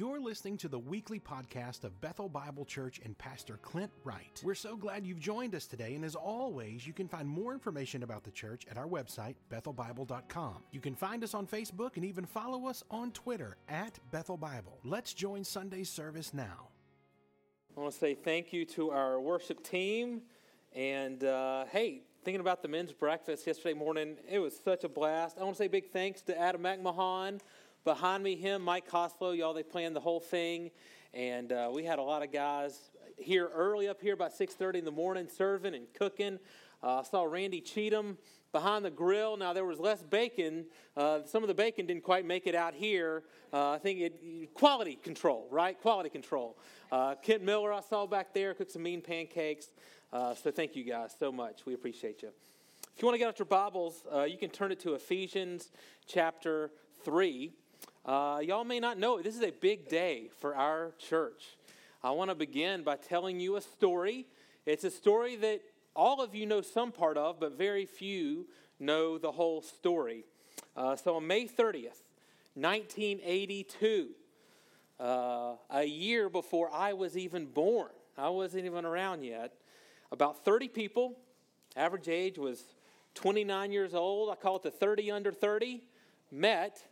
You're listening to the weekly podcast of Bethel Bible Church and Pastor Clint Wright. We're so glad you've joined us today, and as always, you can find more information about the church at our website, bethelbible.com. You can find us on Facebook and even follow us on Twitter at Bethel Bible. Let's join Sunday's service now. I want to say thank you to our worship team. And uh, hey, thinking about the men's breakfast yesterday morning, it was such a blast. I want to say big thanks to Adam McMahon behind me, him, Mike Coslow, y'all, they planned the whole thing. And uh, we had a lot of guys here early up here about 6.30 in the morning serving and cooking. Uh, I saw Randy Cheatham behind the grill. Now, there was less bacon. Uh, some of the bacon didn't quite make it out here. Uh, I think it, quality control, right? Quality control. Uh, Kent Miller, I saw back there, cooked some mean pancakes. Uh, so thank you guys so much. We appreciate you. If you want to get out your Bibles, you can turn it to Ephesians chapter 3. Uh, y'all may not know, it. this is a big day for our church. I want to begin by telling you a story. It's a story that all of you know some part of, but very few know the whole story. Uh, so on May 30th, 1982, uh, a year before I was even born, I wasn't even around yet, about 30 people, average age was 29 years old, I call it the 30 under 30, met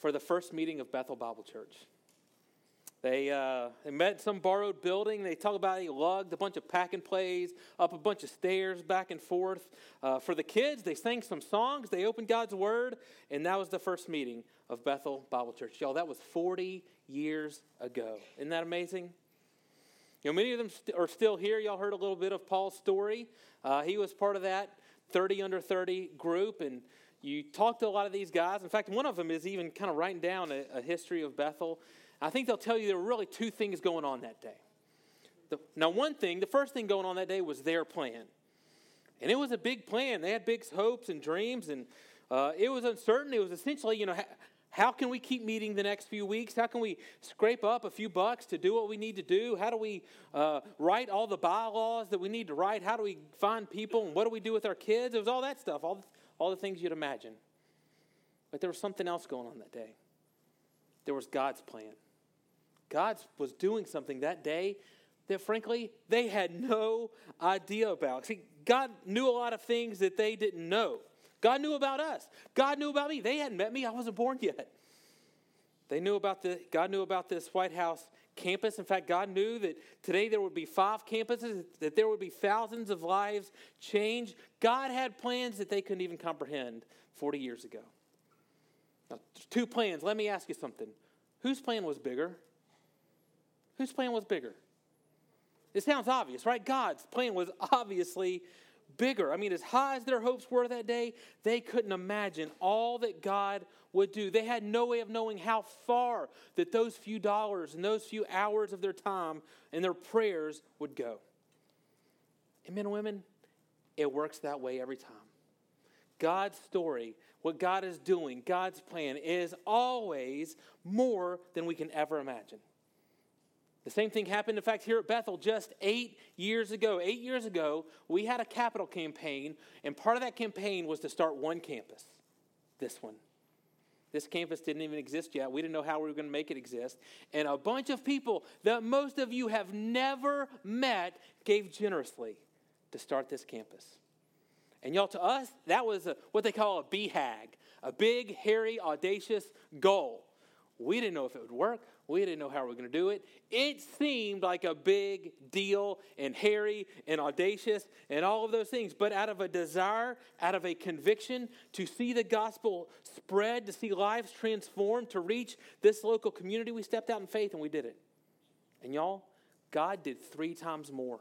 for the first meeting of Bethel Bible Church. They, uh, they met some borrowed building. They talk about he lugged a bunch of pack and plays up a bunch of stairs back and forth. Uh, for the kids, they sang some songs. They opened God's Word, and that was the first meeting of Bethel Bible Church. Y'all, that was 40 years ago. Isn't that amazing? You know, many of them st- are still here. Y'all heard a little bit of Paul's story. Uh, he was part of that 30 under 30 group, and you talk to a lot of these guys. In fact, one of them is even kind of writing down a, a history of Bethel. I think they'll tell you there were really two things going on that day. The, now, one thing, the first thing going on that day was their plan. And it was a big plan. They had big hopes and dreams, and uh, it was uncertain. It was essentially, you know, how, how can we keep meeting the next few weeks? How can we scrape up a few bucks to do what we need to do? How do we uh, write all the bylaws that we need to write? How do we find people? And what do we do with our kids? It was all that stuff, all, all the things you'd imagine. But there was something else going on that day. There was God's plan. God was doing something that day that, frankly, they had no idea about. See, God knew a lot of things that they didn't know. God knew about us. God knew about me. They hadn't met me. I wasn't born yet. They knew about the God knew about this White House campus. In fact, God knew that today there would be five campuses, that there would be thousands of lives changed. God had plans that they couldn't even comprehend 40 years ago. Now, two plans. Let me ask you something. Whose plan was bigger? Whose plan was bigger? It sounds obvious, right? God's plan was obviously bigger. I mean, as high as their hopes were that day, they couldn't imagine all that God would do. They had no way of knowing how far that those few dollars and those few hours of their time and their prayers would go. And men and women, it works that way every time. God's story, what God is doing, God's plan is always more than we can ever imagine. The same thing happened, in fact, here at Bethel just eight years ago. Eight years ago, we had a capital campaign, and part of that campaign was to start one campus this one. This campus didn't even exist yet. We didn't know how we were going to make it exist. And a bunch of people that most of you have never met gave generously to start this campus. And y'all, to us, that was a, what they call a BHAG, a big, hairy, audacious goal. We didn't know if it would work. We didn't know how we were going to do it. It seemed like a big deal and hairy and audacious and all of those things. But out of a desire, out of a conviction to see the gospel spread, to see lives transformed, to reach this local community, we stepped out in faith and we did it. And y'all, God did three times more.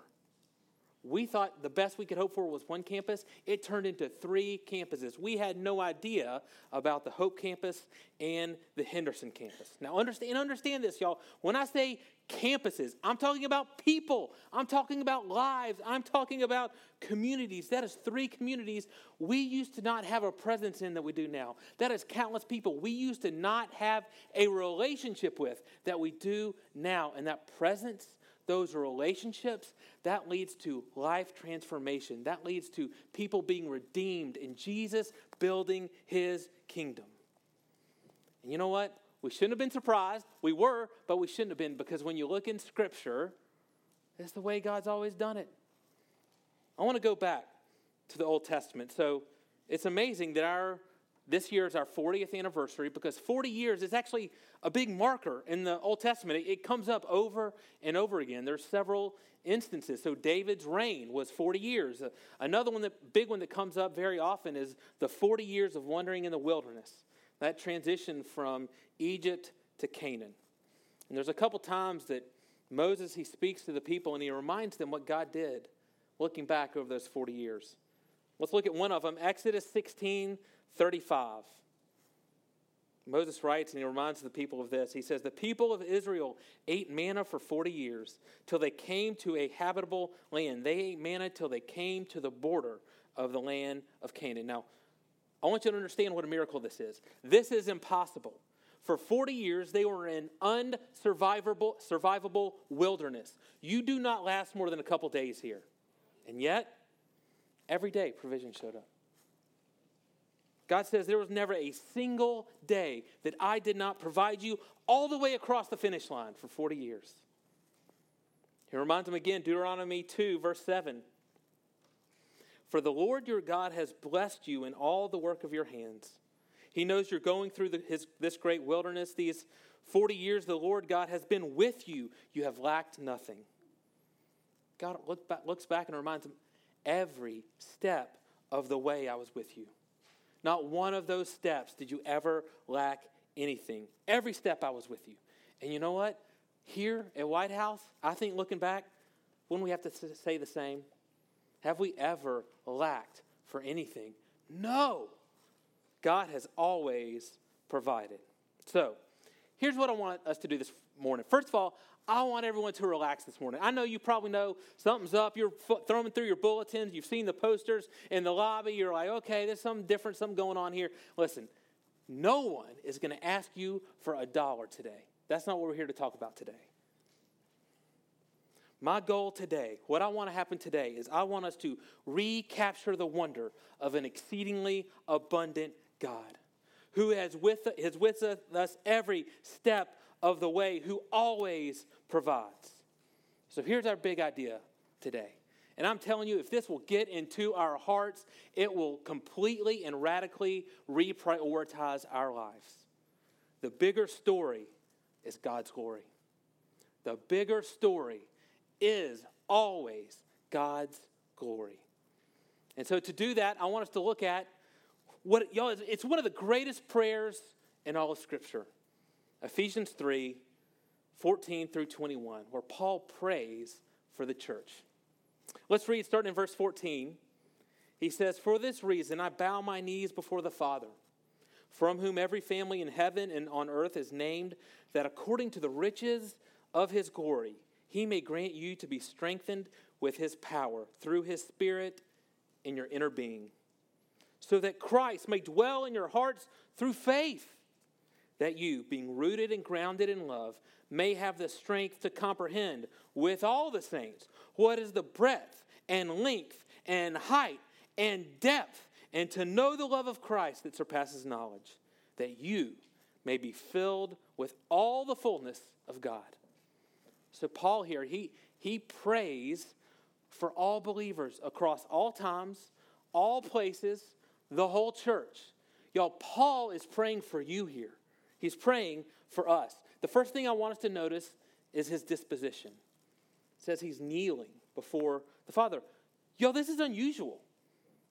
We thought the best we could hope for was one campus. It turned into three campuses. We had no idea about the Hope campus and the Henderson campus. Now, understand, understand this, y'all. When I say campuses, I'm talking about people, I'm talking about lives, I'm talking about communities. That is three communities we used to not have a presence in that we do now. That is countless people we used to not have a relationship with that we do now. And that presence those relationships, that leads to life transformation. That leads to people being redeemed and Jesus building his kingdom. And you know what? we shouldn't have been surprised. We were, but we shouldn't have been because when you look in Scripture, it's the way God's always done it. I want to go back to the Old Testament. So it's amazing that our this year is our 40th anniversary because 40 years is actually a big marker in the Old Testament. It, comes up over and over again. There's several instances. So David's reign was 40 years. Another one that big one that comes up very often is the 40 years of wandering in the wilderness. That transition from Egypt to Canaan. And there's a couple times that Moses he speaks to the people and he reminds them what God did looking back over those 40 years. Let's look at one of them, Exodus 16 35. Moses writes and he reminds the people of this. He says, The people of Israel ate manna for 40 years till they came to a habitable land. They ate manna till they came to the border of the land of Canaan. Now, I want you to understand what a miracle this is. This is impossible. For 40 years, they were in unsurvivable survivable wilderness. You do not last more than a couple days here. And yet, every day provision showed up. God says, There was never a single day that I did not provide you all the way across the finish line for 40 years. He reminds them again, Deuteronomy 2, verse 7. For the Lord your God has blessed you in all the work of your hands. He knows you're going through the, his, this great wilderness. These 40 years, the Lord God has been with you. You have lacked nothing. God look back, looks back and reminds him, every step of the way I was with you. Not one of those steps did you ever lack anything. Every step I was with you. And you know what? Here at White House, I think looking back, wouldn't we have to say the same? Have we ever lacked for anything? No. God has always provided. So, here's what I want us to do this morning. First of all, I want everyone to relax this morning. I know you probably know something's up. You're throwing through your bulletins. You've seen the posters in the lobby. You're like, okay, there's something different, something going on here. Listen, no one is going to ask you for a dollar today. That's not what we're here to talk about today. My goal today, what I want to happen today, is I want us to recapture the wonder of an exceedingly abundant God who has with, is with us every step of the way, who always provides. So here's our big idea today. And I'm telling you, if this will get into our hearts, it will completely and radically reprioritize our lives. The bigger story is God's glory. The bigger story is always God's glory. And so to do that, I want us to look at what, y'all, it's one of the greatest prayers in all of Scripture. Ephesians 3 14 through 21, where Paul prays for the church. Let's read starting in verse 14. He says, For this reason I bow my knees before the Father, from whom every family in heaven and on earth is named, that according to the riches of his glory, he may grant you to be strengthened with his power through his Spirit in your inner being, so that Christ may dwell in your hearts through faith that you, being rooted and grounded in love, may have the strength to comprehend with all the saints what is the breadth and length and height and depth, and to know the love of Christ that surpasses knowledge, that you may be filled with all the fullness of God. So, Paul here, he, he prays for all believers across all times, all places, the whole church. Y'all, Paul is praying for you here. He's praying for us. The first thing I want us to notice is his disposition. It says he's kneeling before the Father. Yo, this is unusual.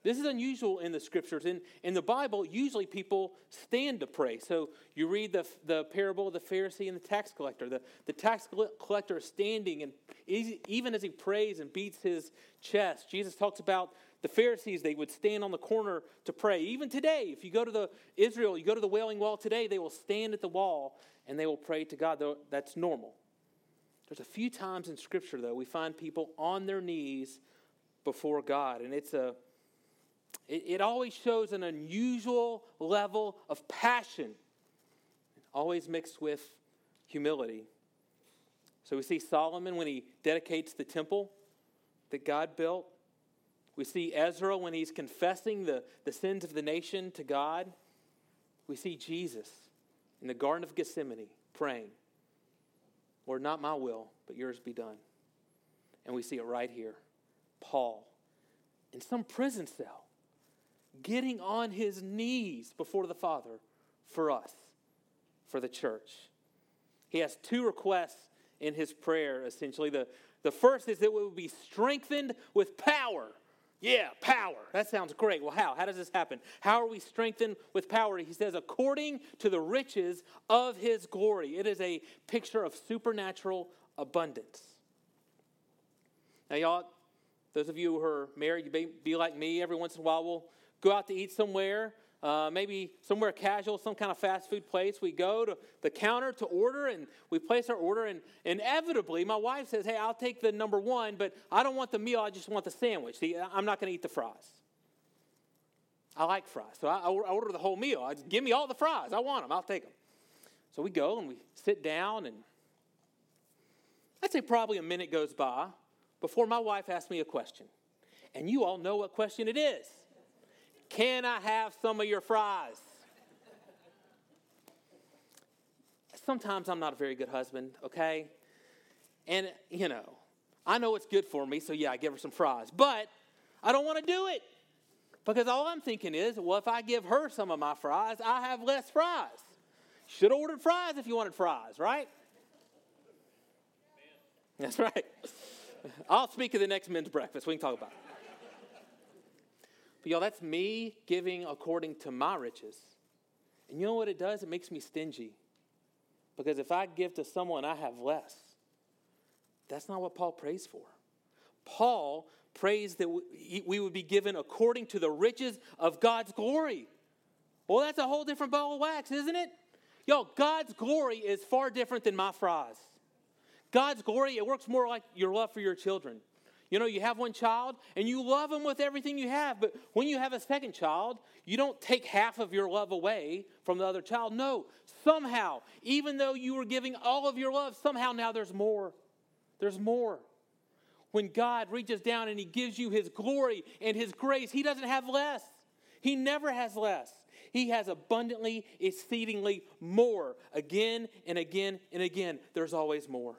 This is unusual in the scriptures. In, in the Bible, usually people stand to pray. So you read the, the parable of the Pharisee and the tax collector. The, the tax collector is standing, and even as he prays and beats his chest, Jesus talks about the Pharisees, they would stand on the corner to pray. Even today, if you go to the Israel, you go to the Wailing Wall today, they will stand at the wall and they will pray to God. That's normal. There's a few times in Scripture, though, we find people on their knees before God, and it's a it, it always shows an unusual level of passion, always mixed with humility. So we see Solomon when he dedicates the temple that God built. We see Ezra when he's confessing the, the sins of the nation to God. We see Jesus in the Garden of Gethsemane praying, Lord, not my will, but yours be done. And we see it right here. Paul, in some prison cell, getting on his knees before the Father for us, for the church. He has two requests in his prayer, essentially. The, the first is that we would be strengthened with power. Yeah, power. That sounds great. Well, how? How does this happen? How are we strengthened with power? He says, according to the riches of his glory. It is a picture of supernatural abundance. Now, y'all, those of you who are married, you may be like me. Every once in a while, we'll go out to eat somewhere uh, maybe somewhere casual, some kind of fast food place. We go to the counter to order and we place our order. And inevitably, my wife says, Hey, I'll take the number one, but I don't want the meal, I just want the sandwich. See, I'm not going to eat the fries. I like fries. So I, I order the whole meal. I just, give me all the fries. I want them. I'll take them. So we go and we sit down, and I'd say probably a minute goes by before my wife asks me a question. And you all know what question it is. Can I have some of your fries? Sometimes I'm not a very good husband, okay? And, you know, I know it's good for me, so yeah, I give her some fries. But I don't want to do it because all I'm thinking is, well, if I give her some of my fries, I have less fries. Should have ordered fries if you wanted fries, right? That's right. I'll speak at the next men's breakfast. We can talk about it. But y'all, that's me giving according to my riches. And you know what it does? It makes me stingy. Because if I give to someone, I have less. That's not what Paul prays for. Paul prays that we would be given according to the riches of God's glory. Well, that's a whole different ball of wax, isn't it? Y'all, God's glory is far different than my fries. God's glory, it works more like your love for your children. You know, you have one child and you love them with everything you have, but when you have a second child, you don't take half of your love away from the other child. No, somehow, even though you were giving all of your love, somehow now there's more. There's more. When God reaches down and He gives you His glory and His grace, He doesn't have less. He never has less. He has abundantly, exceedingly more. Again and again and again, there's always more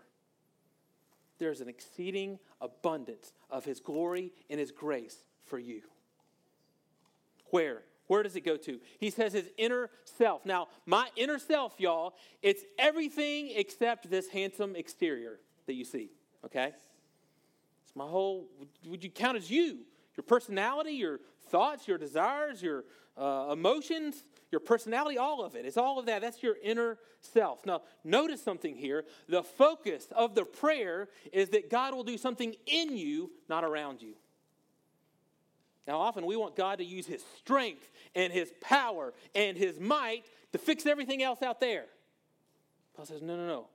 there's an exceeding abundance of His glory and His grace for you. Where? Where does it go to? He says His inner self. Now, my inner self, y'all, it's everything except this handsome exterior that you see, okay? It's my whole, would you count as you? Your personality, your thoughts, your desires, your uh, emotions, your personality, all of it. It's all of that. That's your inner self. Now, notice something here. The focus of the prayer is that God will do something in you, not around you. Now, often we want God to use His strength and His power and His might to fix everything else out there. Paul says, no, no, no.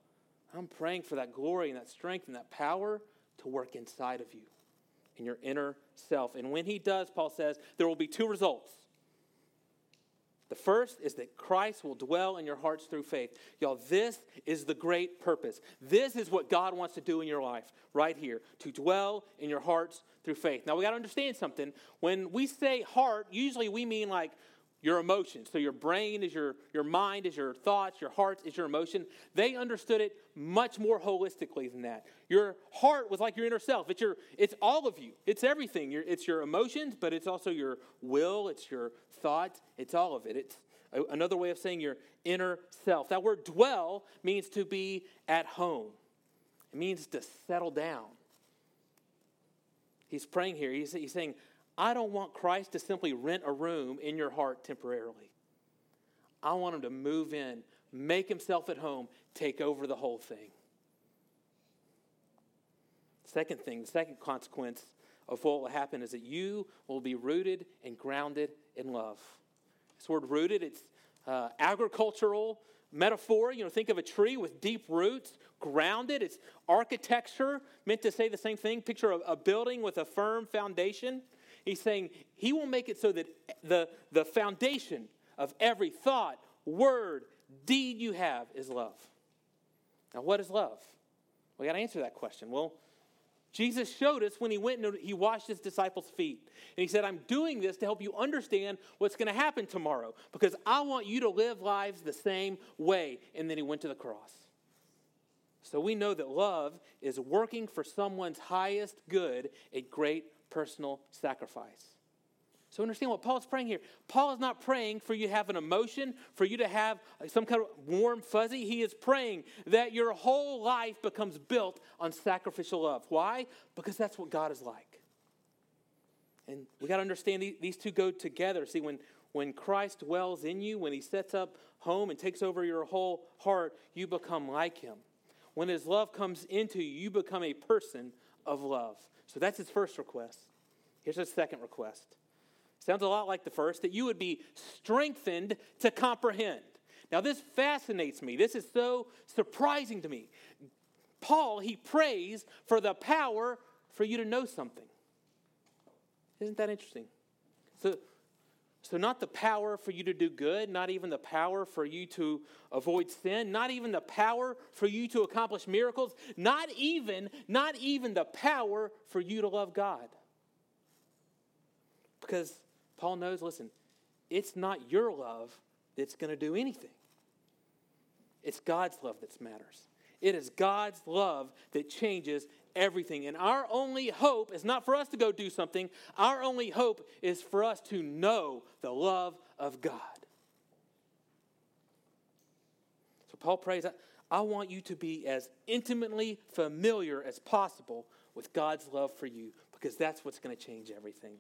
I'm praying for that glory and that strength and that power to work inside of you in your inner self. And when He does, Paul says, there will be two results. The first is that Christ will dwell in your hearts through faith. Y'all, this is the great purpose. This is what God wants to do in your life right here to dwell in your hearts through faith. Now, we got to understand something. When we say heart, usually we mean like your emotions. So your brain is your, your mind is your thoughts, your heart is your emotion. They understood it much more holistically than that. Your heart was like your inner self. It's your it's all of you. It's everything. it's your emotions, but it's also your will, it's your thoughts, it's all of it. It's another way of saying your inner self. That word dwell means to be at home. It means to settle down. He's praying here. He's, he's saying, I don't want Christ to simply rent a room in your heart temporarily. I want him to move in, make himself at home, take over the whole thing. Second thing, the second consequence of what will happen is that you will be rooted and grounded in love. This word rooted, it's uh, agricultural metaphor. You know, think of a tree with deep roots, grounded. It's architecture, meant to say the same thing. Picture a, a building with a firm foundation. He's saying he will make it so that the, the foundation of every thought, word, deed you have is love. Now, what is love? We got to answer that question. Well, Jesus showed us when he went and he washed his disciples' feet. And he said, I'm doing this to help you understand what's going to happen tomorrow because I want you to live lives the same way. And then he went to the cross. So we know that love is working for someone's highest good, a great personal sacrifice. So understand what Paul's praying here. Paul is not praying for you to have an emotion, for you to have some kind of warm fuzzy. He is praying that your whole life becomes built on sacrificial love. Why? Because that's what God is like. And we got to understand these two go together. See, when, when Christ dwells in you, when he sets up home and takes over your whole heart, you become like him. When his love comes into you, you become a person of love. So that's his first request. Here's his second request Sounds a lot like the first, that you would be strengthened to comprehend. Now, this fascinates me. This is so surprising to me. Paul, he prays for the power for you to know something. Isn't that interesting? So, so, not the power for you to do good, not even the power for you to avoid sin, not even the power for you to accomplish miracles, not even, not even the power for you to love God. Because Paul knows, listen, it's not your love that's going to do anything. It's God's love that matters. It is God's love that changes everything. And our only hope is not for us to go do something, our only hope is for us to know the love of God. So Paul prays, I want you to be as intimately familiar as possible with God's love for you because that's what's going to change everything.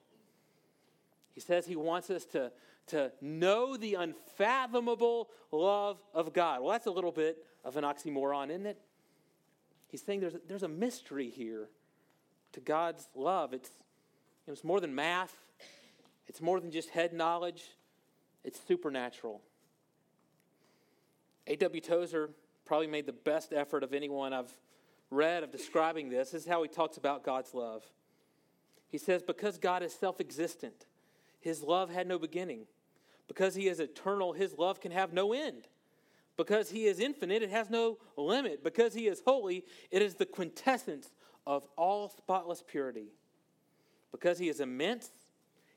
He says he wants us to, to know the unfathomable love of God. Well, that's a little bit of an oxymoron, isn't it? He's saying there's a, there's a mystery here to God's love. It's, it's more than math, it's more than just head knowledge, it's supernatural. A.W. Tozer probably made the best effort of anyone I've read of describing this. This is how he talks about God's love. He says, Because God is self existent, his love had no beginning. Because he is eternal, his love can have no end. Because he is infinite, it has no limit. Because he is holy, it is the quintessence of all spotless purity. Because he is immense,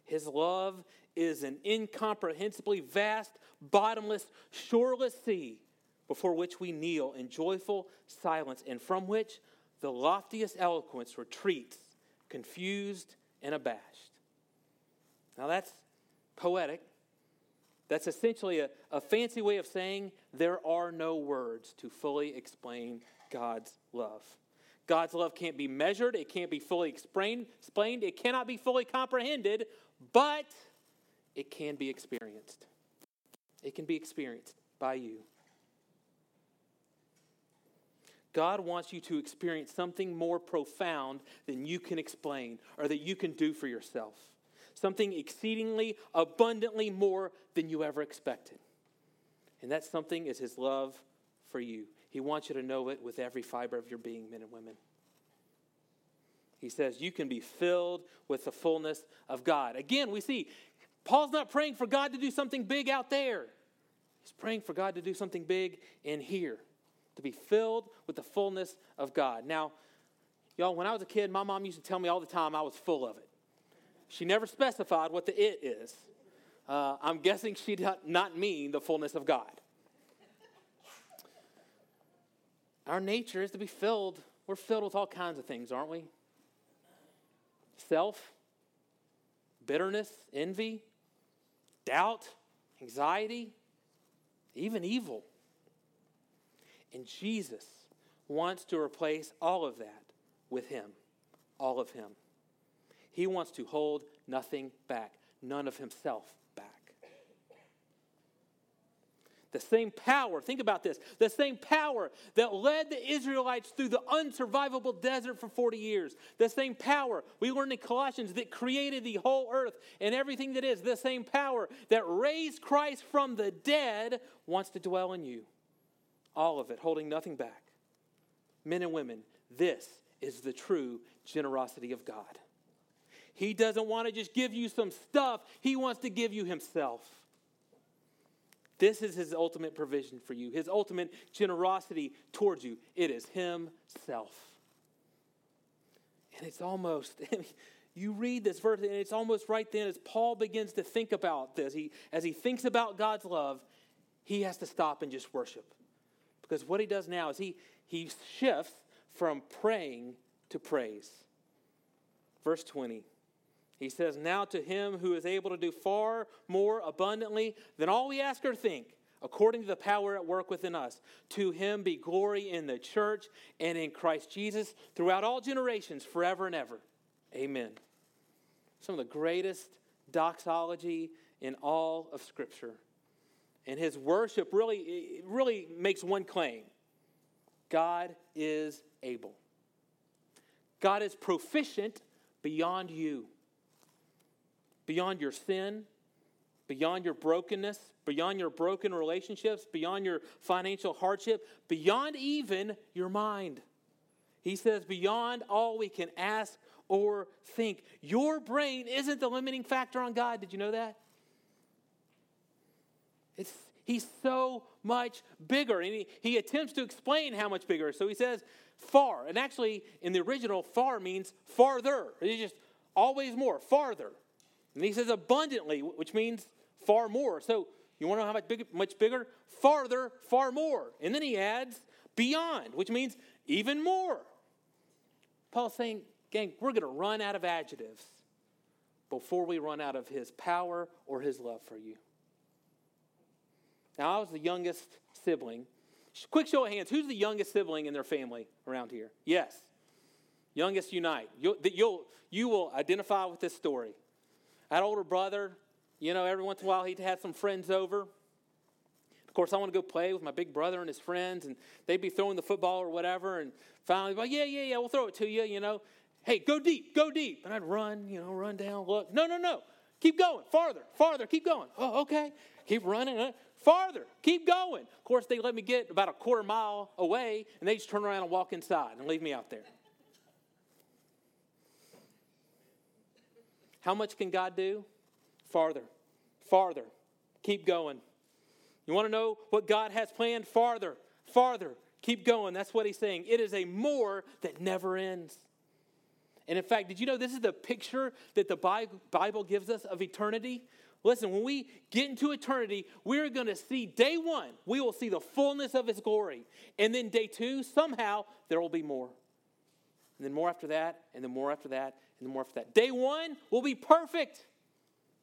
his love is an incomprehensibly vast, bottomless, shoreless sea before which we kneel in joyful silence and from which the loftiest eloquence retreats, confused and abashed. Now, that's poetic. That's essentially a, a fancy way of saying there are no words to fully explain God's love. God's love can't be measured, it can't be fully explained, explained, it cannot be fully comprehended, but it can be experienced. It can be experienced by you. God wants you to experience something more profound than you can explain or that you can do for yourself something exceedingly abundantly more than you ever expected. And that something is his love for you. He wants you to know it with every fiber of your being, men and women. He says you can be filled with the fullness of God. Again, we see Paul's not praying for God to do something big out there. He's praying for God to do something big in here, to be filled with the fullness of God. Now, y'all, when I was a kid, my mom used to tell me all the time I was full of it. She never specified what the it is. Uh, I'm guessing she did not mean the fullness of God. Our nature is to be filled. We're filled with all kinds of things, aren't we? Self, bitterness, envy, doubt, anxiety, even evil. And Jesus wants to replace all of that with Him, all of Him. He wants to hold nothing back, none of himself back. The same power, think about this, the same power that led the Israelites through the unsurvivable desert for 40 years, the same power we learned in Colossians that created the whole earth and everything that is, the same power that raised Christ from the dead wants to dwell in you. All of it, holding nothing back. Men and women, this is the true generosity of God. He doesn't want to just give you some stuff, He wants to give you Himself. This is His ultimate provision for you, His ultimate generosity towards you. It is Himself. And it's almost, I mean, you read this verse, and it's almost right then as Paul begins to think about this. He, as he thinks about God's love, he has to stop and just worship. Because what he does now is he, he shifts from praying to praise. Verse 20. He says, Now to him who is able to do far more abundantly than all we ask or think, according to the power at work within us, to him be glory in the church and in Christ Jesus throughout all generations, forever and ever. Amen. Some of the greatest doxology in all of Scripture. And his worship really, really makes one claim God is able. God is proficient beyond you, beyond your sin, beyond your brokenness, beyond your broken relationships, beyond your financial hardship, beyond even your mind. He says, beyond all we can ask or think. Your brain isn't the limiting factor on God. Did you know that? It's, he's so much bigger. And he, he attempts to explain how much bigger. So he says, far. And actually, in the original, far means farther. It's just always more, farther. And he says abundantly, which means far more. So you want to know how much, big, much bigger? Farther, far more. And then he adds beyond, which means even more. Paul's saying, gang, we're going to run out of adjectives before we run out of his power or his love for you. Now, I was the youngest sibling. Quick show of hands. Who's the youngest sibling in their family around here? Yes. Youngest unite. You'll, you'll, you will identify with this story. An older brother. You know, every once in a while he'd have some friends over. Of course, I want to go play with my big brother and his friends, and they'd be throwing the football or whatever. And finally, like, yeah, yeah, yeah, we'll throw it to you, you know. Hey, go deep, go deep. And I'd run, you know, run down, look. No, no, no. Keep going, farther, farther, keep going. Oh, okay. Keep running uh, farther, keep going. Of course, they let me get about a quarter mile away, and they just turn around and walk inside and leave me out there. How much can God do? Farther, farther, keep going. You want to know what God has planned? Farther, farther, keep going. That's what he's saying. It is a more that never ends. And in fact, did you know this is the picture that the Bible gives us of eternity? Listen, when we get into eternity, we're going to see day one, we will see the fullness of His glory. And then day two, somehow, there will be more. And then more after that, and then more after that, and more for that. Day one will be perfect.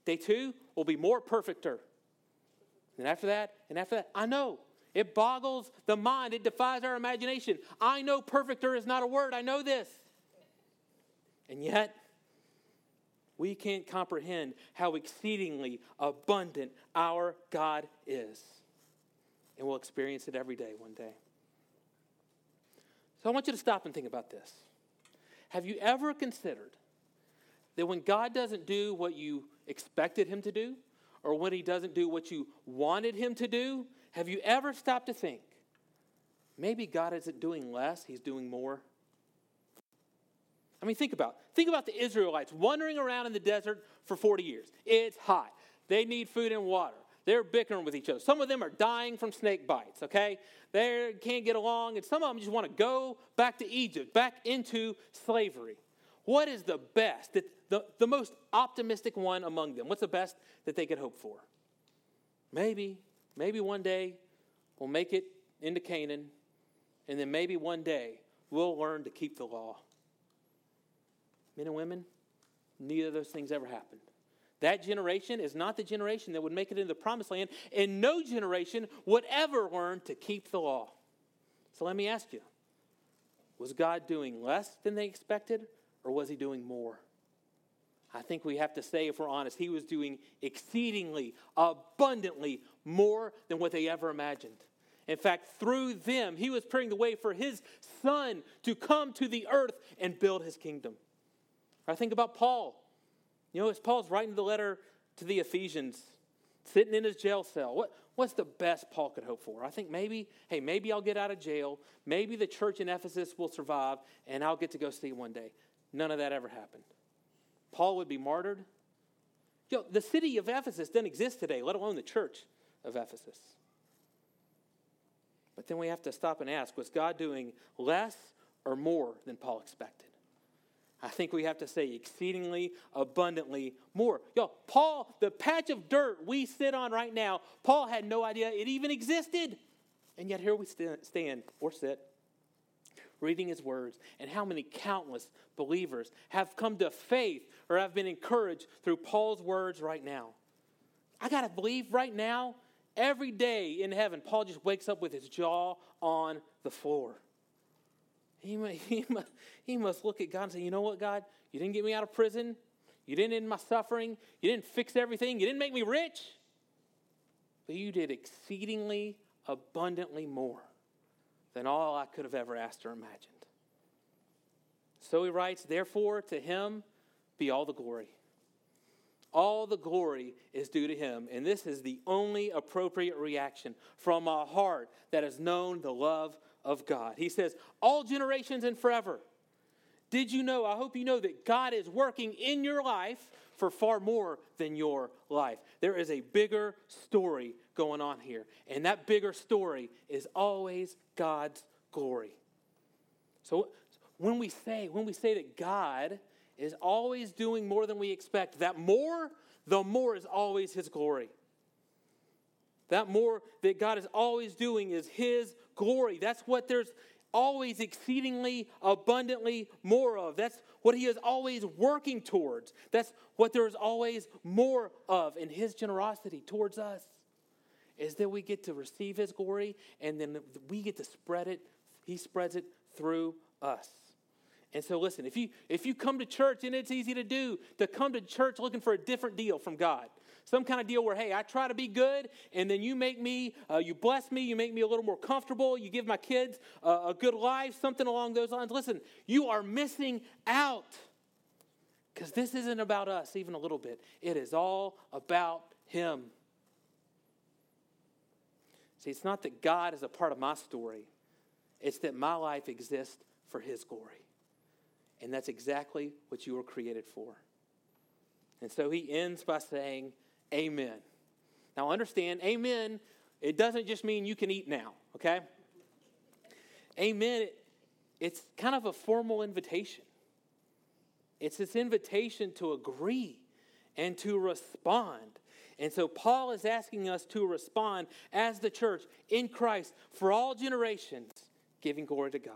Day two will be more perfecter. And after that, and after that, I know. It boggles the mind, it defies our imagination. I know perfecter is not a word, I know this. And yet, we can't comprehend how exceedingly abundant our God is. And we'll experience it every day one day. So I want you to stop and think about this. Have you ever considered that when God doesn't do what you expected Him to do, or when He doesn't do what you wanted Him to do, have you ever stopped to think, maybe God isn't doing less, He's doing more? I mean, think about think about the Israelites wandering around in the desert for 40 years. It's hot. They need food and water. They're bickering with each other. Some of them are dying from snake bites, okay? They can't get along, and some of them just want to go back to Egypt, back into slavery. What is the best, the, the, the most optimistic one among them? What's the best that they could hope for? Maybe, maybe one day we'll make it into Canaan, and then maybe one day we'll learn to keep the law men and women, neither of those things ever happened. That generation is not the generation that would make it into the promised land, and no generation would ever learn to keep the law. So let me ask you was God doing less than they expected, or was he doing more? I think we have to say, if we're honest, he was doing exceedingly, abundantly more than what they ever imagined. In fact, through them, he was preparing the way for his son to come to the earth and build his kingdom. I think about Paul. You know, as Paul's writing the letter to the Ephesians, sitting in his jail cell, what, what's the best Paul could hope for? I think maybe, hey, maybe I'll get out of jail. Maybe the church in Ephesus will survive, and I'll get to go see one day. None of that ever happened. Paul would be martyred. You know, the city of Ephesus doesn't exist today, let alone the church of Ephesus. But then we have to stop and ask was God doing less or more than Paul expected? I think we have to say exceedingly abundantly more. Yo, Paul, the patch of dirt we sit on right now, Paul had no idea it even existed. And yet here we stand or sit reading his words, and how many countless believers have come to faith or have been encouraged through Paul's words right now. I got to believe right now, every day in heaven, Paul just wakes up with his jaw on the floor. He, he, must, he must look at God and say, You know what, God? You didn't get me out of prison. You didn't end my suffering. You didn't fix everything. You didn't make me rich. But you did exceedingly abundantly more than all I could have ever asked or imagined. So he writes, Therefore, to him be all the glory. All the glory is due to him, and this is the only appropriate reaction from a heart that has known the love of God. He says, All generations and forever. Did you know? I hope you know that God is working in your life for far more than your life. There is a bigger story going on here. And that bigger story is always God's glory. So when we say, when we say that God is always doing more than we expect, that more, the more is always his glory. That more that God is always doing is his glory. That's what there's always exceedingly abundantly more of. That's what he is always working towards. That's what there's always more of in his generosity towards us is that we get to receive his glory and then we get to spread it. He spreads it through us. And so listen, if you if you come to church and it's easy to do to come to church looking for a different deal from God. Some kind of deal where, hey, I try to be good, and then you make me, uh, you bless me, you make me a little more comfortable, you give my kids uh, a good life, something along those lines. Listen, you are missing out because this isn't about us even a little bit. It is all about Him. See, it's not that God is a part of my story, it's that my life exists for His glory. And that's exactly what you were created for. And so he ends by saying, Amen. Now understand, Amen, it doesn't just mean you can eat now, okay? Amen, it, it's kind of a formal invitation. It's this invitation to agree and to respond and so Paul is asking us to respond as the church in Christ for all generations, giving glory to God.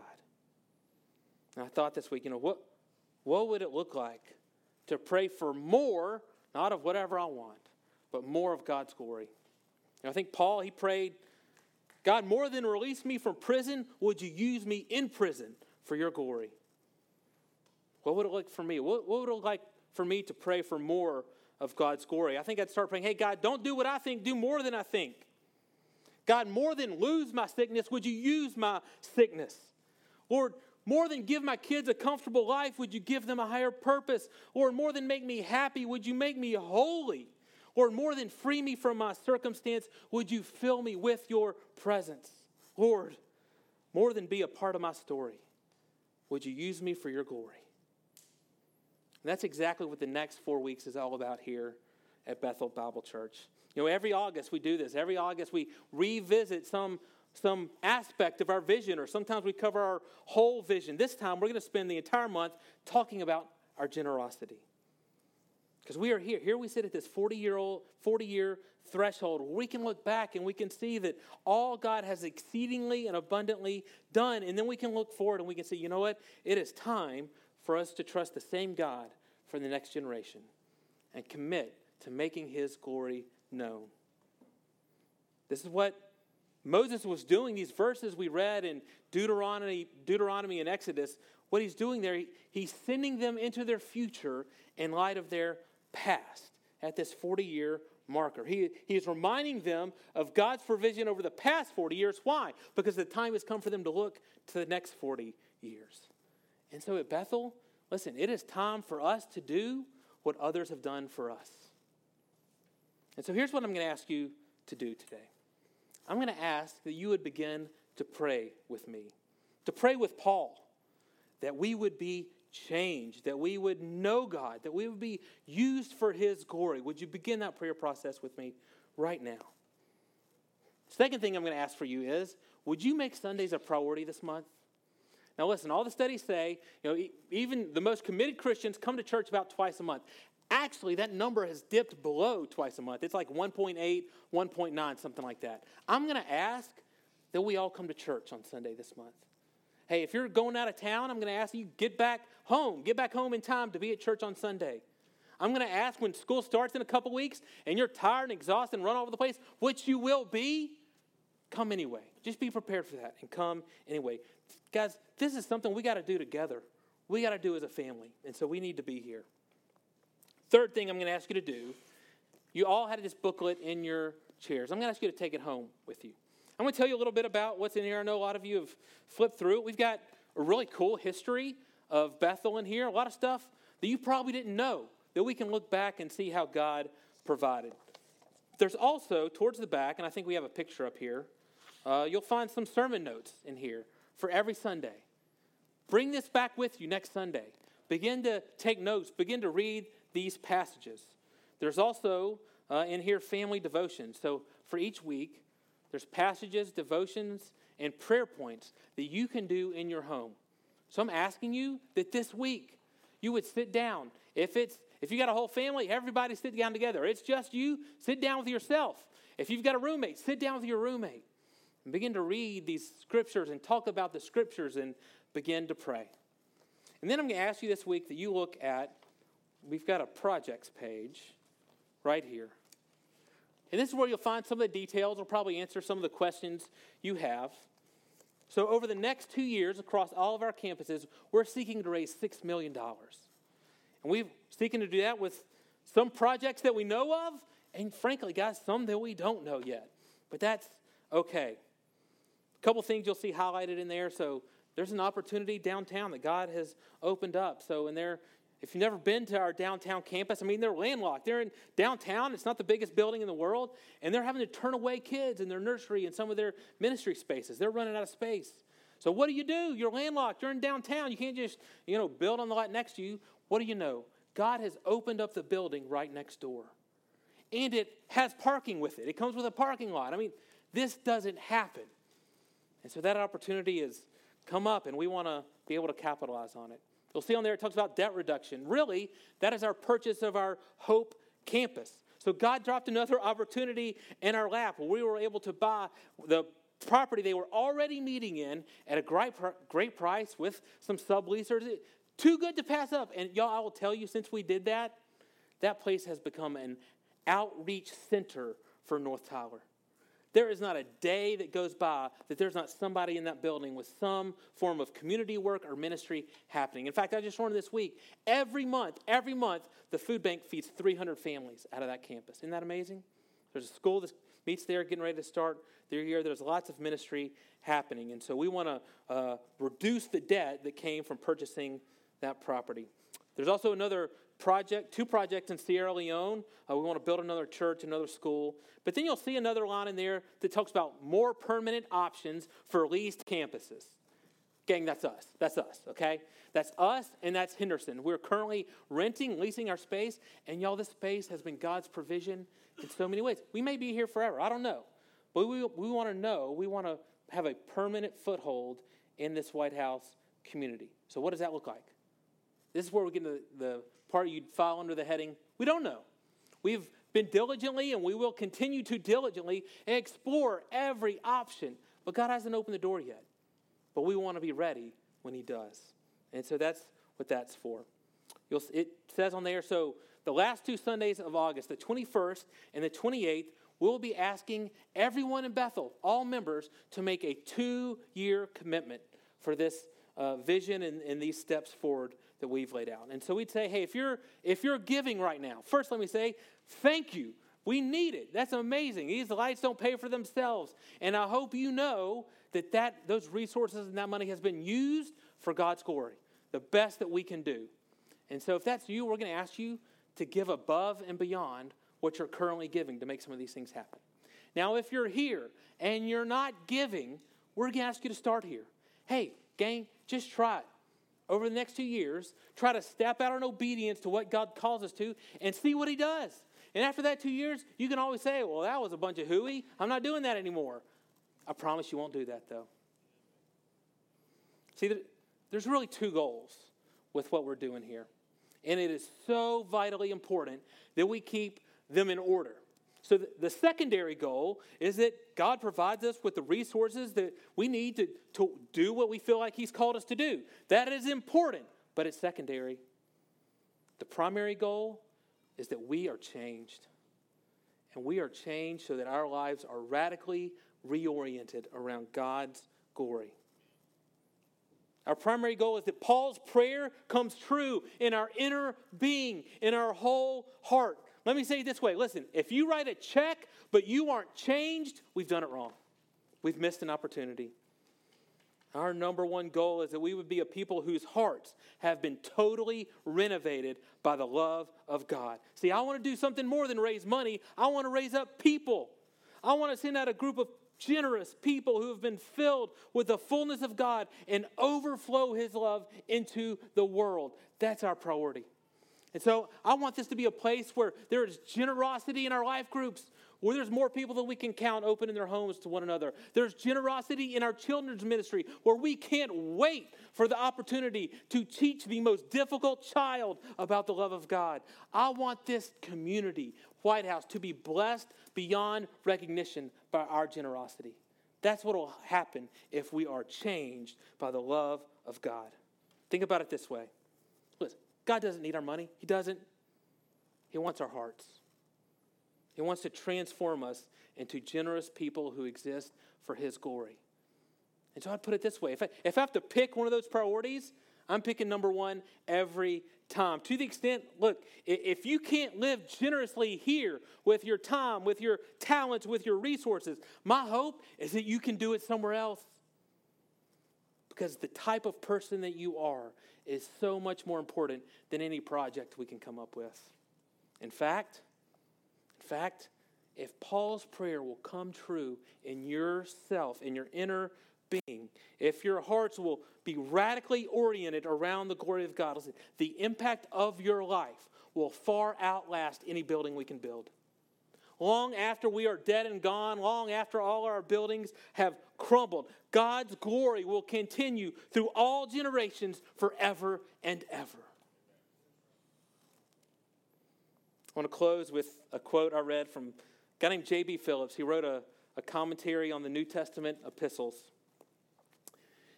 And I thought this week, you know, what, what would it look like to pray for more, not of whatever I want, but more of God's glory? And I think Paul, he prayed, God, more than release me from prison, would you use me in prison for your glory? What would it look for me? What, what would it look like for me to pray for more of God's glory. I think I'd start praying, hey, God, don't do what I think, do more than I think. God, more than lose my sickness, would you use my sickness? Lord, more than give my kids a comfortable life, would you give them a higher purpose? Lord, more than make me happy, would you make me holy? Lord, more than free me from my circumstance, would you fill me with your presence? Lord, more than be a part of my story, would you use me for your glory? And that's exactly what the next four weeks is all about here at Bethel Bible Church. You know, every August we do this. Every August we revisit some, some aspect of our vision, or sometimes we cover our whole vision. This time we're going to spend the entire month talking about our generosity. Because we are here. Here we sit at this 40 year old, 40 year threshold we can look back and we can see that all God has exceedingly and abundantly done. And then we can look forward and we can say, you know what? It is time for us to trust the same God for the next generation and commit to making his glory known. This is what Moses was doing. These verses we read in Deuteronomy, Deuteronomy and Exodus, what he's doing there, he's sending them into their future in light of their past at this 40 year marker. He, he is reminding them of God's provision over the past 40 years. Why? Because the time has come for them to look to the next 40 years. And so at Bethel, listen, it is time for us to do what others have done for us. And so here's what I'm going to ask you to do today I'm going to ask that you would begin to pray with me, to pray with Paul, that we would be changed, that we would know God, that we would be used for His glory. Would you begin that prayer process with me right now? Second thing I'm going to ask for you is would you make Sundays a priority this month? Now, listen, all the studies say, you know, even the most committed Christians come to church about twice a month. Actually, that number has dipped below twice a month. It's like 1.8, 1.9, something like that. I'm going to ask that we all come to church on Sunday this month. Hey, if you're going out of town, I'm going to ask you get back home. Get back home in time to be at church on Sunday. I'm going to ask when school starts in a couple weeks and you're tired and exhausted and run all over the place, which you will be, come anyway. Just be prepared for that and come anyway. Guys, this is something we got to do together. We got to do as a family. And so we need to be here. Third thing I'm going to ask you to do you all had this booklet in your chairs. I'm going to ask you to take it home with you. I'm going to tell you a little bit about what's in here. I know a lot of you have flipped through it. We've got a really cool history of Bethel in here, a lot of stuff that you probably didn't know that we can look back and see how God provided. There's also, towards the back, and I think we have a picture up here, uh, you'll find some sermon notes in here for every Sunday. Bring this back with you next Sunday. Begin to take notes, begin to read these passages. There's also uh, in here family devotions. So for each week, there's passages, devotions, and prayer points that you can do in your home. So I'm asking you that this week you would sit down. If it's if you got a whole family, everybody sit down together. It's just you, sit down with yourself. If you've got a roommate, sit down with your roommate and begin to read these scriptures and talk about the scriptures and begin to pray. And then I'm going to ask you this week that you look at we've got a projects page right here. And this is where you'll find some of the details. We'll probably answer some of the questions you have. So, over the next two years, across all of our campuses, we're seeking to raise $6 million. And we're seeking to do that with some projects that we know of, and frankly, guys, some that we don't know yet. But that's okay. A couple things you'll see highlighted in there. So, there's an opportunity downtown that God has opened up. So, in there, if you've never been to our downtown campus, I mean, they're landlocked. They're in downtown. It's not the biggest building in the world. And they're having to turn away kids in their nursery and some of their ministry spaces. They're running out of space. So what do you do? You're landlocked. You're in downtown. You can't just, you know, build on the lot next to you. What do you know? God has opened up the building right next door. And it has parking with it. It comes with a parking lot. I mean, this doesn't happen. And so that opportunity has come up, and we want to be able to capitalize on it. You'll see on there it talks about debt reduction. Really, that is our purchase of our Hope campus. So God dropped another opportunity in our lap where we were able to buy the property they were already meeting in at a great, great price with some subleasers. Too good to pass up. And y'all, I will tell you, since we did that, that place has become an outreach center for North Tyler. There is not a day that goes by that there's not somebody in that building with some form of community work or ministry happening. In fact, I just learned this week every month, every month, the food bank feeds 300 families out of that campus. Isn't that amazing? There's a school that meets there, getting ready to start their year. There's lots of ministry happening. And so we want to uh, reduce the debt that came from purchasing that property. There's also another project, two projects in Sierra Leone. Uh, we want to build another church, another school. But then you'll see another line in there that talks about more permanent options for leased campuses. Gang, that's us. That's us, okay? That's us and that's Henderson. We're currently renting, leasing our space, and y'all, this space has been God's provision in so many ways. We may be here forever. I don't know. But we, we want to know, we want to have a permanent foothold in this Whitehouse community. So, what does that look like? This is where we get into the part you'd file under the heading, we don't know. We've been diligently and we will continue to diligently explore every option, but God hasn't opened the door yet. But we want to be ready when He does. And so that's what that's for. You'll, it says on there, so the last two Sundays of August, the 21st and the 28th, we'll be asking everyone in Bethel, all members, to make a two year commitment for this uh, vision and, and these steps forward that we've laid out. And so we'd say, hey, if you're if you're giving right now, first let me say, thank you. We need it. That's amazing. These lights don't pay for themselves. And I hope you know that, that those resources and that money has been used for God's glory, the best that we can do. And so if that's you, we're going to ask you to give above and beyond what you're currently giving to make some of these things happen. Now, if you're here and you're not giving, we're going to ask you to start here. Hey, gang, just try it over the next two years, try to step out in obedience to what God calls us to and see what He does. And after that two years, you can always say, well, that was a bunch of hooey. I'm not doing that anymore. I promise you won't do that, though. See, there's really two goals with what we're doing here. And it is so vitally important that we keep them in order. So, the, secondary goal is that God provides us with the resources that we need to, to do what we feel like He's called us to do. That is important, but it's secondary. The primary goal is that we are changed. And we are changed so that our lives are radically reoriented around God's glory. Our primary goal is that Paul's prayer comes true in our inner being, in our whole heart. Let me say it this way listen, if you write a check but you aren't changed, we've done it wrong. We've missed an opportunity. Our number one goal is that we would be a people whose hearts have been totally renovated by the love of God. See, I want to do something more than raise money, I want to raise up people. I want to send out a group of generous people who have been filled with the fullness of God and overflow His love into the world. That's our priority. And so I want this to be a place where there is generosity in our life groups, where there's more people that we can count opening their homes to one another. There's generosity in our children's ministry, where we can't wait for the opportunity to teach the most difficult child about the love of God. I want this community, Whitehouse, to be blessed beyond recognition by our generosity. That's what will happen if we are changed by the love of God. Think about it this way God doesn't need our money, He doesn't. He wants our hearts. He wants to transform us into generous people who exist for His glory. And so I'd put it this way if I, if I have to pick one of those priorities, I'm picking number one every time. To the extent, look, if you can't live generously here with your time, with your talents, with your resources, my hope is that you can do it somewhere else. Because the type of person that you are is so much more important than any project we can come up with. In fact, in fact, if Paul's prayer will come true in yourself, in your inner being, if your hearts will be radically oriented around the glory of God, the impact of your life will far outlast any building we can build. Long after we are dead and gone, long after all our buildings have crumbled, God's glory will continue through all generations forever and ever. I want to close with a quote I read from a guy named J.B. Phillips. He wrote a, a commentary on the New Testament epistles.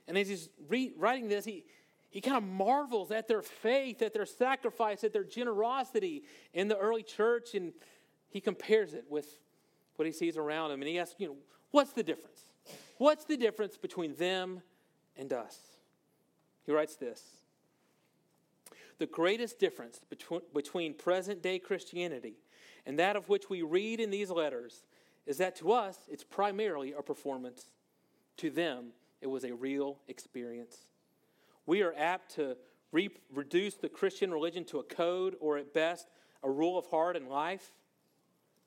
And as he's re- writing this, he, he kind of marvels at their faith, at their sacrifice, at their generosity in the early church. And he compares it with what he sees around him. And he asks, you know, what's the difference? What's the difference between them and us? He writes this The greatest difference between, between present day Christianity and that of which we read in these letters is that to us, it's primarily a performance. To them, it was a real experience. We are apt to re- reduce the Christian religion to a code or, at best, a rule of heart and life.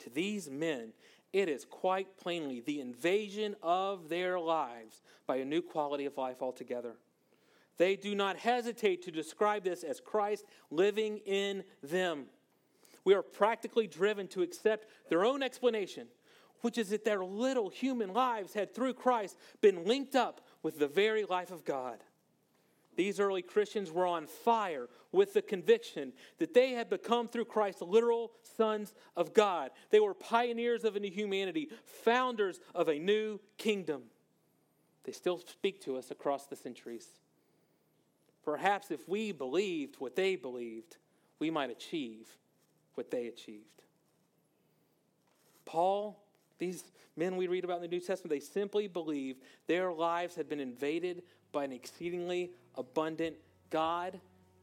To these men, it is quite plainly the invasion of their lives by a new quality of life altogether. They do not hesitate to describe this as Christ living in them. We are practically driven to accept their own explanation which is that their little human lives had, through Christ, been linked up with the very life of God. These early Christians were on fire with the conviction that they had become, through Christ, literal sons of God. They were pioneers of a new humanity, founders of a new kingdom. They still speak to us across the centuries. Perhaps if we believed what they believed, we might achieve what they achieved. Paul these men we read about in the New Testament, they simply believed their lives had been invaded by an exceedingly abundant God,